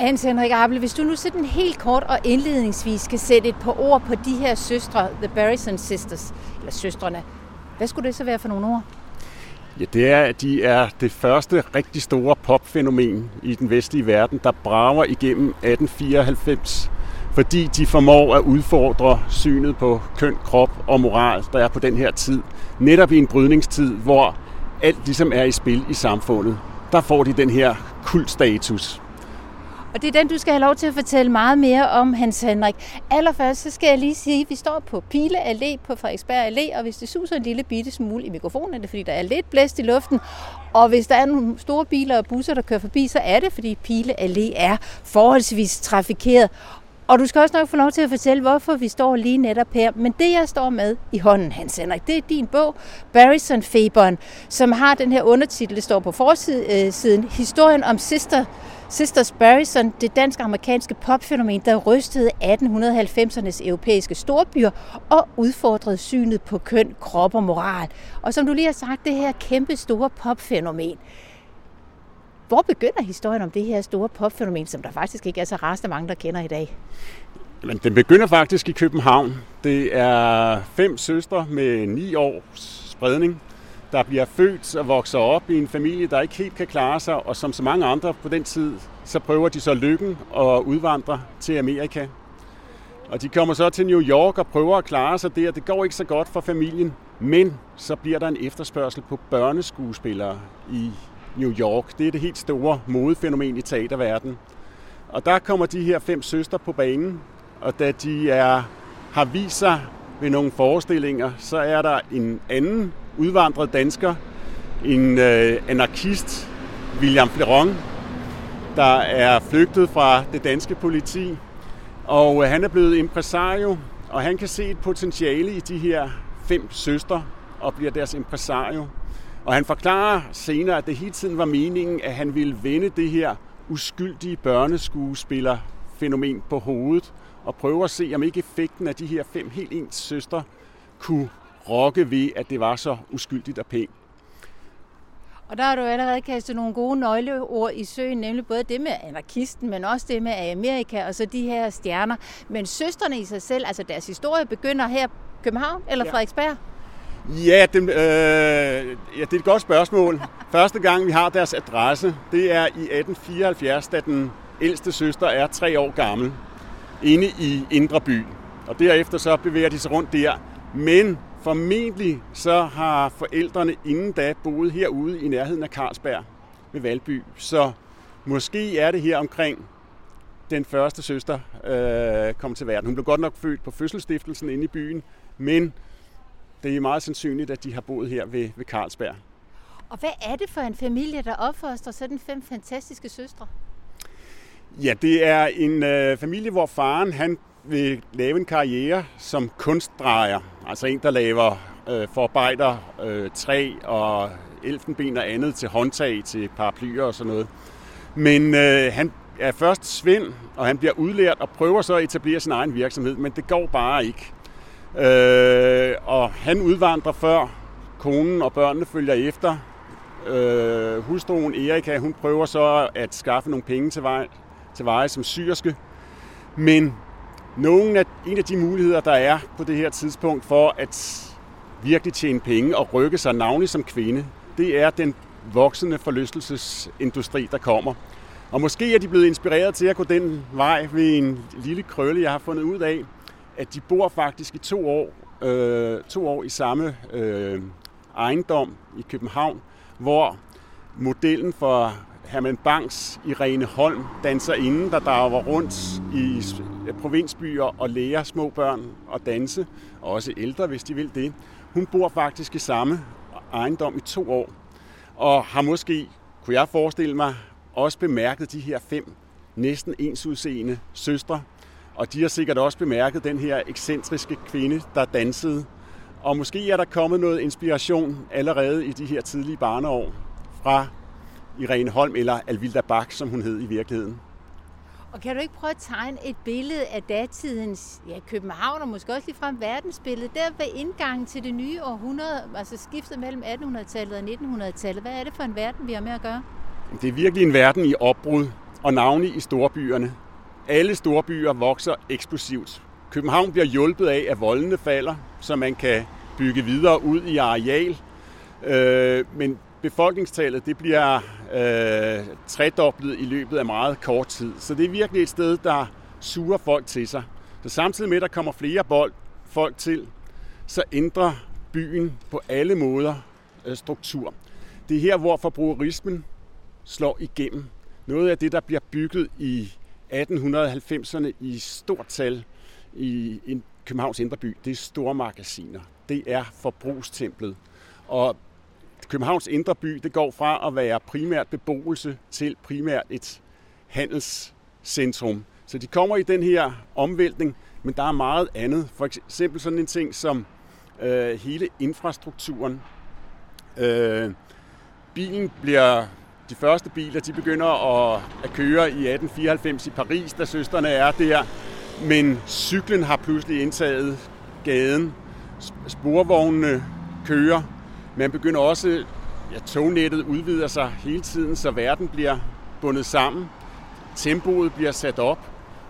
Hans Henrik Abel, hvis du nu sådan helt kort og indledningsvis skal sætte et par ord på de her søstre, The Barrison Sisters, eller søstrene, hvad skulle det så være for nogle ord? Ja, det er, at de er det første rigtig store popfænomen i den vestlige verden, der brager igennem 1894, fordi de formår at udfordre synet på køn, krop og moral, der er på den her tid. Netop i en brydningstid, hvor alt ligesom er i spil i samfundet. Der får de den her kultstatus. Og det er den, du skal have lov til at fortælle meget mere om, Hans Henrik. Allerførst så skal jeg lige sige, at vi står på Pile Allé på Frederiksberg Allé, og hvis det suser en lille bitte smule i mikrofonen, er det fordi, der er lidt blæst i luften. Og hvis der er nogle store biler og busser, der kører forbi, så er det, fordi Pile Allé er forholdsvis trafikeret. Og du skal også nok få lov til at fortælle, hvorfor vi står lige netop her. Men det, jeg står med i hånden, Hans Henrik, det er din bog, Barrison Feberen, som har den her undertitel, der står på forsiden, øh, Historien om Sister Sisters Barrison, det dansk-amerikanske popfænomen, der rystede 1890'ernes europæiske storbyer og udfordrede synet på køn, krop og moral. Og som du lige har sagt, det her kæmpe store popfænomen. Hvor begynder historien om det her store popfænomen, som der faktisk ikke er så rasende mange, der kender i dag? Men den begynder faktisk i København. Det er fem søstre med ni års spredning, der bliver født og vokser op i en familie, der ikke helt kan klare sig, og som så mange andre på den tid, så prøver de så lykken og udvandrer til Amerika. Og de kommer så til New York og prøver at klare sig der. Det går ikke så godt for familien, men så bliver der en efterspørgsel på børneskuespillere i New York. Det er det helt store modefænomen i teaterverdenen. Og der kommer de her fem søstre på banen, og da de er, har vist sig ved nogle forestillinger, så er der en anden udvandret dansker, en øh, anarkist, William Fleron, der er flygtet fra det danske politi, og øh, han er blevet impresario, og han kan se et potentiale i de her fem søstre, og bliver deres impresario. Og han forklarer senere, at det hele tiden var meningen, at han ville vende det her uskyldige børneskuespiller-fænomen på hovedet, og prøve at se, om ikke effekten af de her fem helt ens søstre kunne rokke ved, at det var så uskyldigt og pænt. Og der har du allerede kastet nogle gode nøgleord i søen, nemlig både det med anarkisten, men også det med Amerika og så de her stjerner. Men søstrene i sig selv, altså deres historie begynder her i København eller ja. Frederiksberg? Ja, det, øh, ja, det er et godt spørgsmål. Første gang, vi har deres adresse, det er i 1874, da den ældste søster er tre år gammel, inde i Indre By. Og derefter så bevæger de sig rundt der. Men Formentlig så har forældrene inden da boet herude i nærheden af Carlsberg ved Valby. Så måske er det her omkring den første søster øh, kom til verden. Hun blev godt nok født på fødselsstiftelsen inde i byen, men det er meget sandsynligt, at de har boet her ved, ved Carlsberg. Og hvad er det for en familie, der opfostrer sådan fem fantastiske søstre? Ja, det er en øh, familie, hvor faren han vil lave en karriere som kunstdrejer. Altså en, der laver øh, forarbejder øh, træ og elfenben og andet til håndtag, til paraplyer og sådan noget. Men øh, han er først svind, og han bliver udlært og prøver så at etablere sin egen virksomhed, men det går bare ikke. Øh, og han udvandrer før konen og børnene følger efter. Øh, hustruen Erika, hun prøver så at skaffe nogle penge til veje, til veje som syrske. Men nogle af, en af de muligheder, der er på det her tidspunkt for at virkelig tjene penge og rykke sig navnlig som kvinde, det er den voksende forlystelsesindustri, der kommer. Og måske er de blevet inspireret til at gå den vej ved en lille krølle, jeg har fundet ud af, at de bor faktisk i to år, øh, to år i samme øh, ejendom i København, hvor modellen for Herman Banks Irene Holm danser inden, der drager rundt i provinsbyer og lærer små børn at danse, og også ældre, hvis de vil det. Hun bor faktisk i samme ejendom i to år, og har måske, kunne jeg forestille mig, også bemærket de her fem næsten ensudseende søstre, og de har sikkert også bemærket den her ekscentriske kvinde, der dansede. Og måske er der kommet noget inspiration allerede i de her tidlige barneår fra Irene Holm eller Alvilda Bak, som hun hed i virkeligheden. Og kan du ikke prøve at tegne et billede af datidens ja, København og måske også ligefrem verdensbillede, der ved indgangen til det nye århundrede, altså skiftet mellem 1800-tallet og 1900-tallet? Hvad er det for en verden, vi har med at gøre? Det er virkelig en verden i opbrud. og navnlig i storbyerne. Alle storbyer vokser eksplosivt. København bliver hjulpet af, at voldene falder, så man kan bygge videre ud i areal. Øh, men befolkningstallet det bliver øh, tredoblet i løbet af meget kort tid. Så det er virkelig et sted, der suger folk til sig. Så samtidig med, at der kommer flere bold, folk til, så ændrer byen på alle måder øh, struktur. Det er her, hvor forbrugerismen slår igennem. Noget af det, der bliver bygget i 1890'erne i stort tal i Københavns Indre By, det er store magasiner. Det er forbrugstemplet. Og Københavns Indre By, det går fra at være primært beboelse til primært et handelscentrum. Så de kommer i den her omvæltning, men der er meget andet. For eksempel sådan en ting som øh, hele infrastrukturen. Øh, bilen bliver, de første biler, de begynder at, at køre i 1894 i Paris, da søsterne er der. Men cyklen har pludselig indtaget gaden. Sporvognene kører. Man begynder også, ja, tognettet udvider sig hele tiden, så verden bliver bundet sammen. Tempoet bliver sat op.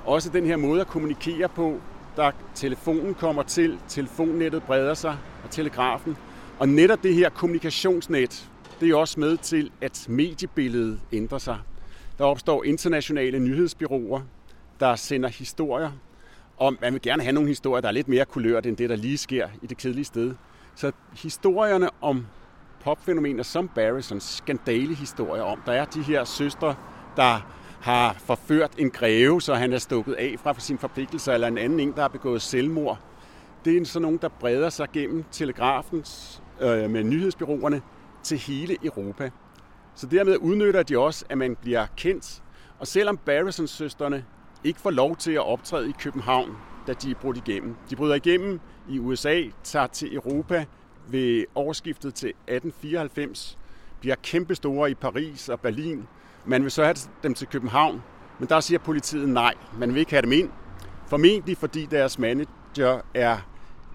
Også den her måde at kommunikere på, der telefonen kommer til, telefonnettet breder sig, og telegrafen. Og netop det her kommunikationsnet, det er også med til, at mediebilledet ændrer sig. Der opstår internationale nyhedsbyråer, der sender historier, og man vil gerne have nogle historier, der er lidt mere kulørt end det, der lige sker i det kedelige sted. Så historierne om popfænomener som Barrisons skandalehistorier om, der er de her søstre, der har forført en greve, så han er stukket af fra sin forpligtelser, eller en anden en, der har begået selvmord. Det er sådan nogen, der breder sig gennem telegrafens øh, med nyhedsbyråerne til hele Europa. Så dermed udnytter de også, at man bliver kendt. Og selvom Barrisons søstrene ikke får lov til at optræde i København, da de brød igennem. De bryder igennem i USA, tager til Europa ved årsskiftet til 1894, bliver kæmpestore i Paris og Berlin. Man vil så have dem til København, men der siger politiet nej, man vil ikke have dem ind. Formentlig fordi deres manager er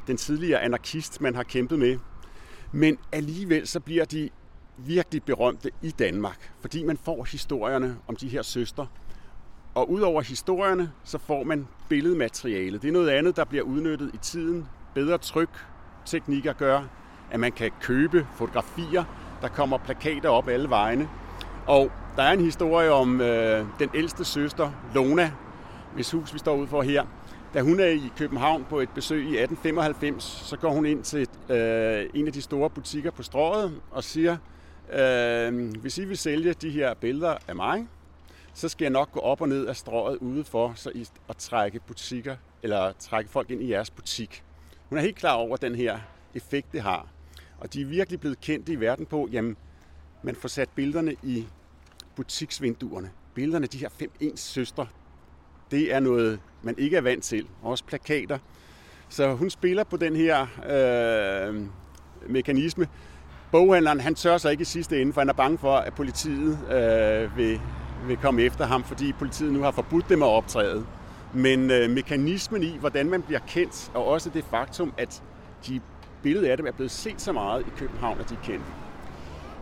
den tidligere anarkist, man har kæmpet med. Men alligevel så bliver de virkelig berømte i Danmark, fordi man får historierne om de her søstre, og udover historierne, så får man billedmateriale. Det er noget andet, der bliver udnyttet i tiden. Bedre tryk, teknikker gør, at man kan købe fotografier. Der kommer plakater op alle vegne. Og der er en historie om øh, den ældste søster, Lona, hvis hus vi står ud for her. Da hun er i København på et besøg i 1895, så går hun ind til øh, en af de store butikker på strået og siger, øh, hvis I vil sælge de her billeder af mig, så skal jeg nok gå op og ned af strået udefor så I, at trække butikker, eller trække folk ind i jeres butik. Hun er helt klar over den her effekt, det har. Og de er virkelig blevet kendt i verden på, jamen, man får sat billederne i butiksvinduerne. Billederne, de her fem ens søstre, det er noget, man ikke er vant til. Også plakater. Så hun spiller på den her øh, mekanisme. Boghandleren, han tør sig ikke i sidste ende, for han er bange for, at politiet øh, vil vil komme efter ham, fordi politiet nu har forbudt dem at optræde. Men øh, mekanismen i, hvordan man bliver kendt, og også det faktum, at de billeder af dem er blevet set så meget i København, at de er kendt.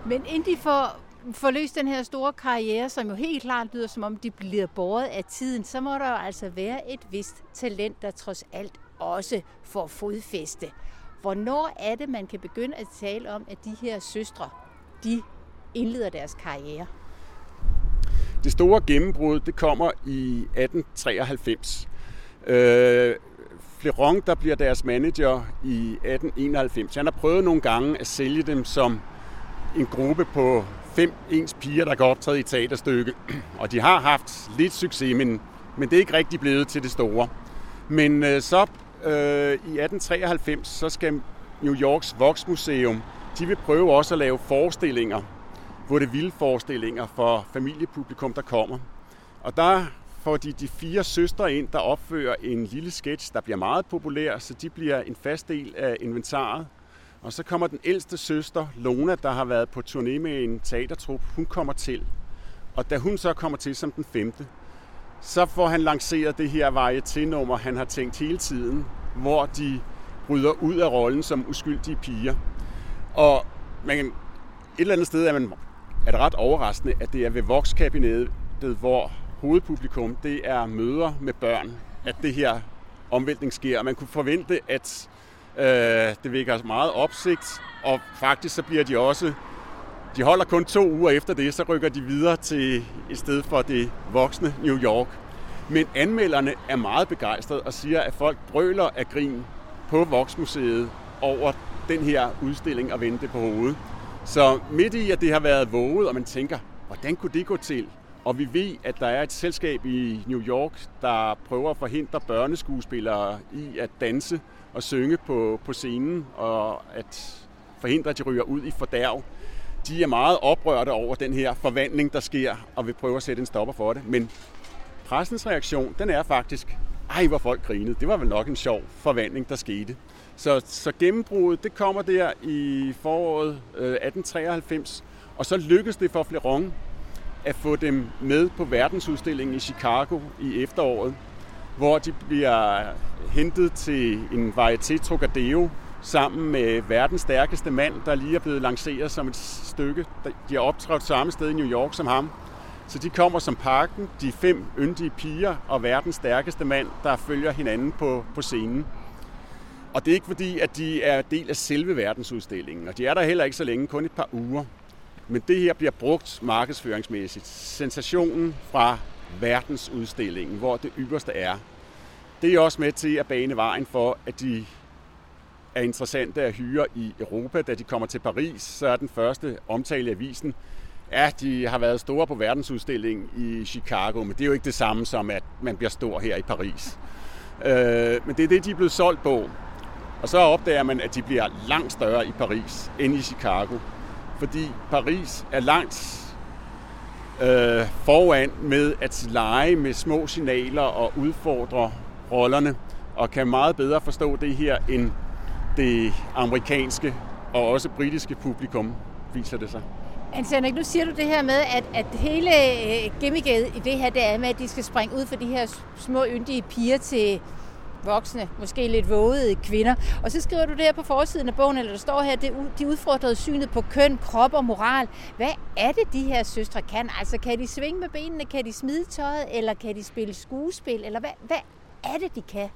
Men inden de får, får løst den her store karriere, som jo helt klart lyder som om de bliver båret af tiden, så må der jo altså være et vist talent, der trods alt også får fodfæste. Hvornår er det, man kan begynde at tale om, at de her søstre, de indleder deres karriere? Det store gennembrud, det kommer i 1893. Øh, Fleron, der bliver deres manager i 1891, han har prøvet nogle gange at sælge dem som en gruppe på fem ens piger, der kan optræde i et teaterstykke. Og de har haft lidt succes, men, men det er ikke rigtig blevet til det store. Men øh, så øh, i 1893, så skal New Yorks Voksmuseum, de vil prøve også at lave forestillinger hvor det vilde forestillinger for familiepublikum, der kommer. Og der får de de fire søstre ind, der opfører en lille sketch, der bliver meget populær, så de bliver en fast del af inventaret. Og så kommer den ældste søster, Lona, der har været på turné med en teatertrup, hun kommer til. Og da hun så kommer til som den femte, så får han lanceret det her varieté-nummer, han har tænkt hele tiden, hvor de bryder ud af rollen som uskyldige piger. Og man, et eller andet sted er man er det ret overraskende, at det er ved vokskabinettet, hvor hovedpublikum, det er møder med børn, at det her omvæltning sker. Man kunne forvente, at øh, det vækker meget opsigt, og faktisk så bliver de også, de holder kun to uger efter det, så rykker de videre til i stedet for det voksne New York. Men anmelderne er meget begejstrede og siger, at folk brøler af grin på Voksmuseet over den her udstilling og vente på hovedet. Så midt i, at det har været våget, og man tænker, hvordan kunne det gå til? Og vi ved, at der er et selskab i New York, der prøver at forhindre børneskuespillere i at danse og synge på, på scenen, og at forhindre, at de ryger ud i fordærv. De er meget oprørte over den her forvandling, der sker, og vil prøve at sætte en stopper for det. Men pressens reaktion, den er faktisk, ej hvor folk grinede. Det var vel nok en sjov forvandling, der skete. Så, så gennembruddet, det kommer der i foråret øh, 1893, og så lykkes det for Fleron at få dem med på verdensudstillingen i Chicago i efteråret, hvor de bliver hentet til en varieté Trocadero sammen med verdens stærkeste mand, der lige er blevet lanceret som et stykke. De har optrådt samme sted i New York som ham. Så de kommer som parken, de fem yndige piger og verdens stærkeste mand, der følger hinanden på, på scenen. Og det er ikke fordi, at de er del af selve verdensudstillingen, og de er der heller ikke så længe, kun et par uger. Men det her bliver brugt markedsføringsmæssigt. Sensationen fra verdensudstillingen, hvor det ypperste er. Det er også med til at bane vejen for, at de er interessante at hyre i Europa. Da de kommer til Paris, så er den første omtale i avisen, Ja, de har været store på verdensudstillingen i Chicago, men det er jo ikke det samme som, at man bliver stor her i Paris. Øh, men det er det, de er blevet solgt på. Og så opdager man, at de bliver langt større i Paris end i Chicago. Fordi Paris er langt øh, foran med at lege med små signaler og udfordre rollerne, og kan meget bedre forstå det her end det amerikanske og også britiske publikum, viser det sig. Hans Henrik, nu siger du det her med, at, at hele øh, gimmicket i det her, det er med, at de skal springe ud for de her små yndige piger til voksne, måske lidt vågede kvinder. Og så skriver du det her på forsiden af bogen, eller der står her, det, de udfordrede synet på køn, krop og moral. Hvad er det, de her søstre kan? Altså, kan de svinge med benene, kan de smide tøjet, eller kan de spille skuespil, eller hvad, hvad er det, de kan?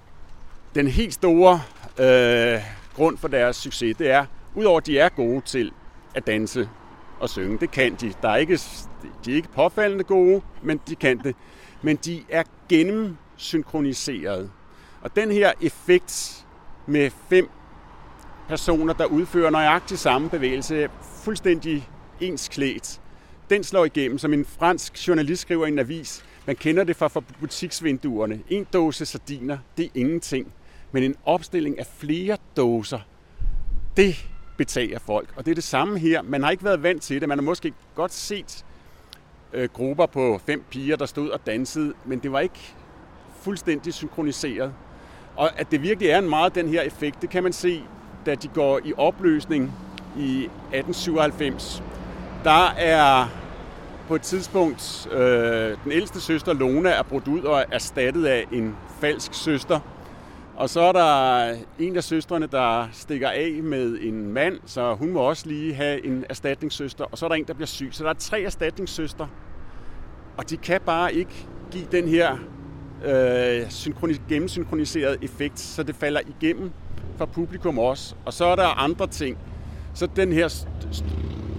Den helt store øh, grund for deres succes, det er, udover at de er gode til at danse og synge, det kan de. Der er ikke, de er ikke påfaldende gode, men de kan det. Men de er gennemsynkroniseret. Og den her effekt med fem personer, der udfører nøjagtig samme bevægelse, fuldstændig ens klædt, den slår igennem, som en fransk journalist skriver i en avis. Man kender det fra, fra butiksvinduerne. En dåse sardiner, det er ingenting. Men en opstilling af flere dåser, det betager folk. Og det er det samme her. Man har ikke været vant til det. Man har måske godt set øh, grupper på fem piger, der stod og dansede, men det var ikke fuldstændig synkroniseret. Og at det virkelig er en meget den her effekt, det kan man se, da de går i opløsning i 1897. Der er på et tidspunkt, øh, den ældste søster Lona er brudt ud og er erstattet af en falsk søster. Og så er der en af søstrene, der stikker af med en mand, så hun må også lige have en erstatningssøster. Og så er der en, der bliver syg. Så der er tre erstatningssøster. Og de kan bare ikke give den her øh, gennemsynkroniseret effekt, så det falder igennem for publikum også. Og så er der andre ting. Så den her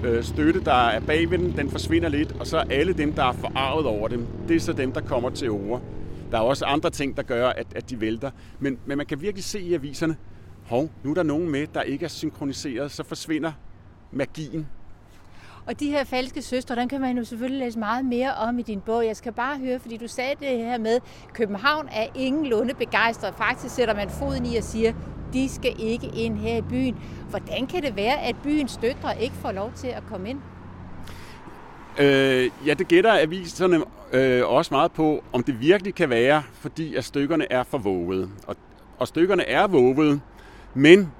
øh, støtte, der er bagved den, den forsvinder lidt, og så alle dem, der er forarvet over dem, det er så dem, der kommer til ord. Der er også andre ting, der gør, at, at de vælter. Men, men man kan virkelig se i aviserne, hov, nu er der nogen med, der ikke er synkroniseret, så forsvinder magien og de her falske søstre, den kan man jo selvfølgelig læse meget mere om i din bog. Jeg skal bare høre, fordi du sagde det her med, København er ingenlunde begejstret. Faktisk sætter man foden i og siger, de skal ikke ind her i byen. Hvordan kan det være, at byens døtre ikke får lov til at komme ind? Øh, ja, det gætter aviserne øh, også meget på, om det virkelig kan være, fordi at stykkerne er for vågede. Og, og stykkerne er vågede, men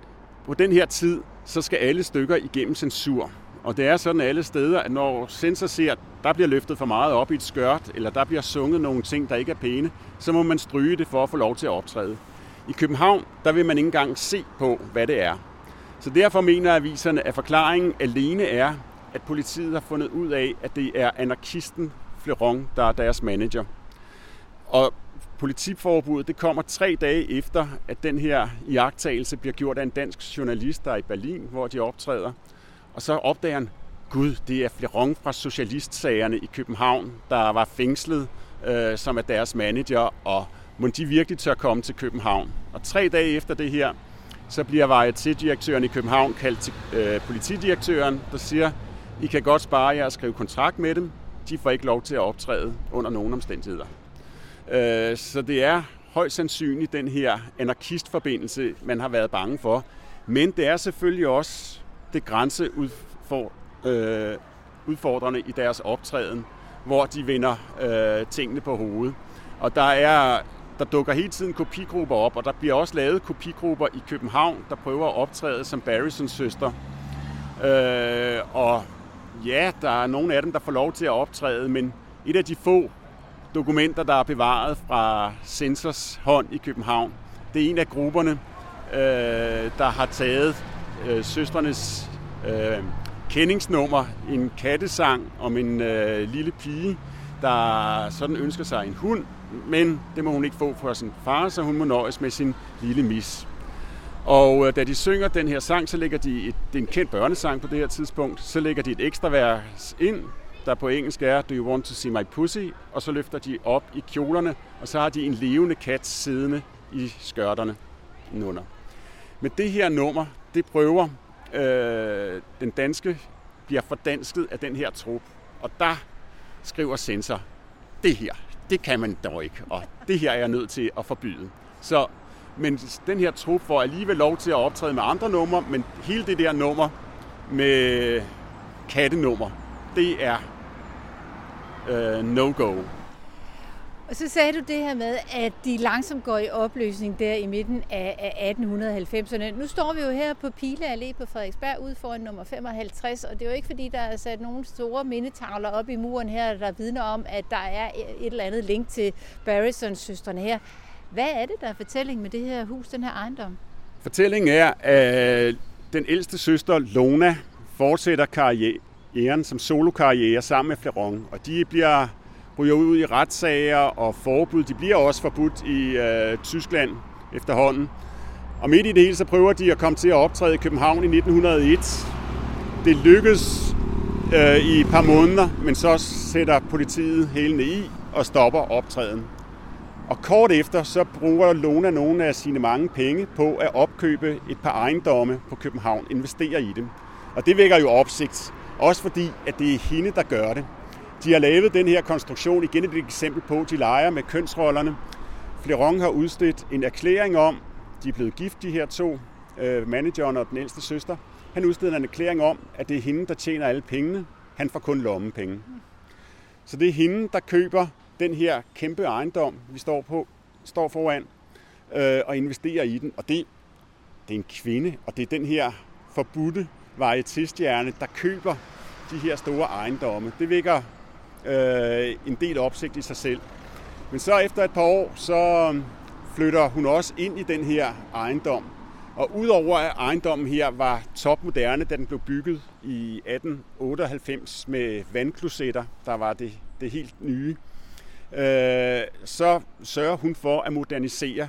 på den her tid, så skal alle stykker igennem censur. Og det er sådan alle steder, at når sensor ser, at der bliver løftet for meget op i et skørt, eller der bliver sunget nogle ting, der ikke er pæne, så må man stryge det for at få lov til at optræde. I København, der vil man ikke engang se på, hvad det er. Så derfor mener aviserne, at forklaringen alene er, at politiet har fundet ud af, at det er anarkisten Fleron, der er deres manager. Og politiforbuddet det kommer tre dage efter, at den her iagttagelse bliver gjort af en dansk journalist, der er i Berlin, hvor de optræder. Og så opdager han, gud, det er Fleron fra Socialistsagerne i København, der var fængslet, øh, som er deres manager, og må de virkelig tør komme til København. Og tre dage efter det her, så bliver varietédirektøren i København kaldt til øh, politidirektøren, der siger, I kan godt spare jer at skrive kontrakt med dem, de får ikke lov til at optræde under nogen omstændigheder. Øh, så det er højst sandsynligt den her anarkistforbindelse, man har været bange for. Men det er selvfølgelig også det grænseudfordrende øh, i deres optræden, hvor de vinder øh, tingene på hovedet. Og der er der dukker hele tiden kopigrupper op, og der bliver også lavet kopigrupper i København, der prøver at optræde som Barrisons søster. Øh, og ja, der er nogle af dem, der får lov til at optræde, men et af de få dokumenter, der er bevaret fra Sensors hånd i København, det er en af grupperne, øh, der har taget øh, søsternes øh, kendingsnummer, en kattesang om en øh, lille pige, der sådan ønsker sig en hund, men det må hun ikke få fra sin far, så hun må nøjes med sin lille mis. Og øh, da de synger den her sang, så lægger de, et, det er en kendt børnesang på det her tidspunkt, så lægger de et ekstra vers ind, der på engelsk er, Do you want to see my pussy? Og så løfter de op i kjolerne, og så har de en levende kat siddende i skørterne nunder. Med det her nummer, det prøver øh, den danske, bliver fordansket af den her trup. Og der skriver censor, det her, det kan man dog ikke, og det her er jeg nødt til at forbyde. Så, men den her trup får alligevel lov til at optræde med andre numre, men hele det der nummer med kattenummer, det er øh, no-go. Og så sagde du det her med, at de langsomt går i opløsning der i midten af 1890'erne. Nu står vi jo her på Pile Allé på Frederiksberg ude foran nummer 55, og det er jo ikke fordi, der er sat nogle store mindetavler op i muren her, der vidner om, at der er et eller andet link til Barrisons søstrene her. Hvad er det, der er fortælling med det her hus, den her ejendom? Fortællingen er, at den ældste søster, Lona, fortsætter karrieren som solokarriere sammen med Fleron, og de bliver ryger ud i retssager og forbud. De bliver også forbudt i øh, Tyskland efterhånden. Og midt i det hele, så prøver de at komme til at optræde i København i 1901. Det lykkes øh, i et par måneder, men så sætter politiet hælene i og stopper optræden. Og kort efter, så bruger Lona nogle af sine mange penge på at opkøbe et par ejendomme på København, investere i dem. Og det vækker jo opsigt, også fordi, at det er hende, der gør det. De har lavet den her konstruktion, igen et eksempel på, de leger med kønsrollerne. Fleron har udstedt en erklæring om, de er blevet gift, de her to, øh, manageren og den ældste søster. Han udsteder en erklæring om, at det er hende, der tjener alle pengene. Han får kun lommepenge. Så det er hende, der køber den her kæmpe ejendom, vi står, på, står foran, øh, og investerer i den. Og det, det er en kvinde, og det er den her forbudte varietistjerne, der køber de her store ejendomme. Det vækker øh, en del opsigt i sig selv. Men så efter et par år, så øhm, flytter hun også ind i den her ejendom. Og udover at ejendommen her var topmoderne, da den blev bygget i 1898 med vandklosetter, der var det, det helt nye, øh, så sørger hun for at modernisere.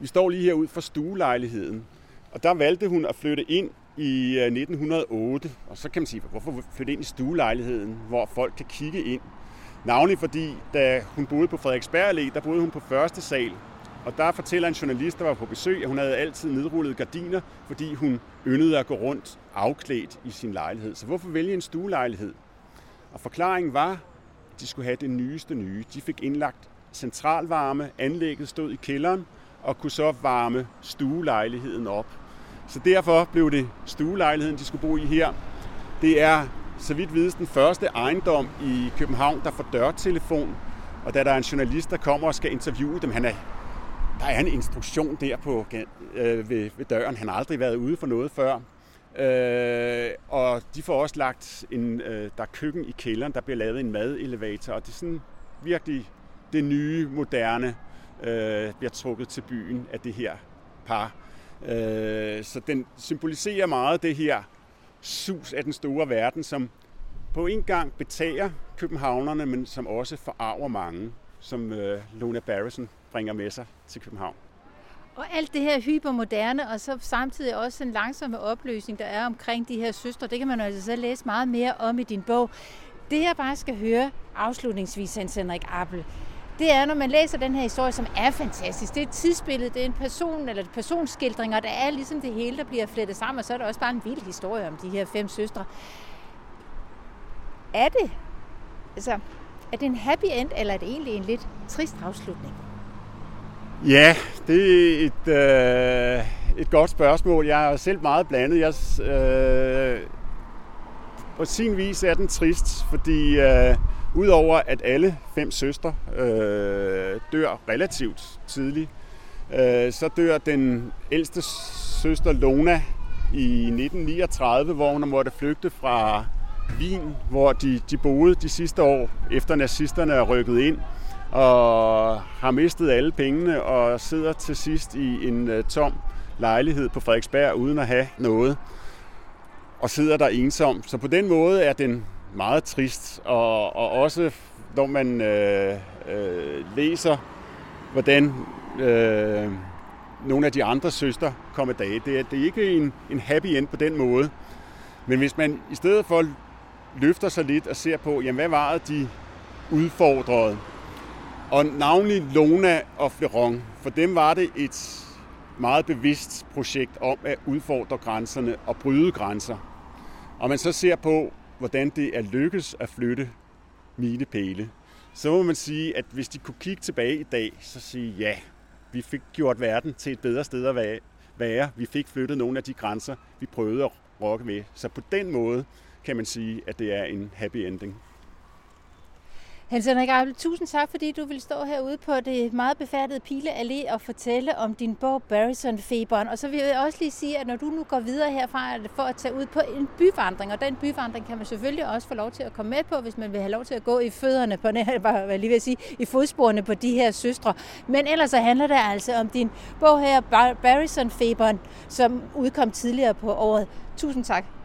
Vi står lige herude for stuelejligheden, og der valgte hun at flytte ind i øh, 1908. Og så kan man sige, hvorfor flytte ind i stuelejligheden, hvor folk kan kigge ind? Navnlig fordi, da hun boede på Frederiksberg Allé, der boede hun på første sal. Og der fortæller en journalist, der var på besøg, at hun havde altid nedrullet gardiner, fordi hun yndede at gå rundt afklædt i sin lejlighed. Så hvorfor vælge en stuelejlighed? Og forklaringen var, at de skulle have det nyeste nye. De fik indlagt centralvarme, anlægget stod i kælderen, og kunne så varme stuelejligheden op. Så derfor blev det stuelejligheden, de skulle bo i her. Det er, så vidt vides, den første ejendom i København, der får dørtelefon. Og da der er en journalist, der kommer og skal interviewe dem, han er, der er en instruktion der på, øh, ved, ved døren. Han har aldrig været ude for noget før. Øh, og de får også lagt en, øh, der er køkken i kælderen, der bliver lavet en madelevator, og det er sådan virkelig det nye, moderne, øh, bliver trukket til byen af det her par. Øh, så den symboliserer meget det her sus af den store verden, som på en gang betager københavnerne, men som også forarver mange. som øh, Luna Barrison bringer med sig til København. Og alt det her hypermoderne, og så samtidig også en langsomme opløsning, der er omkring de her søstre, det kan man altså så læse meget mere om i din bog. Det jeg bare skal høre afslutningsvis, Hans Henrik Appel, det er, når man læser den her historie, som er fantastisk. Det er et tidsbillede, det er en person, eller personskildring, og der er ligesom det hele, der bliver flettet sammen, og så er der også bare en vild historie om de her fem søstre. Er det, altså, er det en happy end, eller er det egentlig en lidt trist afslutning? Ja, det er et, øh, et godt spørgsmål. Jeg er selv meget blandet. Jeg, øh, på sin vis er den trist, fordi øh, udover at alle fem søstre øh, dør relativt tidligt, øh, så dør den ældste søster Lona i 1939, hvor hun måtte flygte fra Wien, hvor de, de boede de sidste år, efter nazisterne er rykket ind, og har mistet alle pengene og sidder til sidst i en øh, tom lejlighed på Frederiksberg uden at have noget, og sidder der ensom. Så på den måde er den meget trist, og, og også når man øh, øh, læser, hvordan øh, nogle af de andre søstre kommer dage. Det er, det er ikke en, en happy end på den måde. Men hvis man i stedet for løfter sig lidt og ser på, jamen hvad var det, de udfordrede? Og navnlig Lona og Fleron, for dem var det et meget bevidst projekt om at udfordre grænserne og bryde grænser. Og man så ser på, hvordan det er lykkes at flytte milepæle, så må man sige, at hvis de kunne kigge tilbage i dag, så sige ja, vi fik gjort verden til et bedre sted at være. Vi fik flyttet nogle af de grænser, vi prøvede at rokke med. Så på den måde kan man sige, at det er en happy ending. Hans Henrik Abel, tusind tak, fordi du vil stå herude på det meget befærdede Pile Allé og fortælle om din bog Barrison-feberen. Og så vil jeg også lige sige, at når du nu går videre herfra for at tage ud på en byvandring, og den byvandring kan man selvfølgelig også få lov til at komme med på, hvis man vil have lov til at gå i fødderne på, hvad lige vil sige, i fodsporene på de her søstre. Men ellers så handler det altså om din bog her, Barrison-feberen, som udkom tidligere på året. Tusind tak.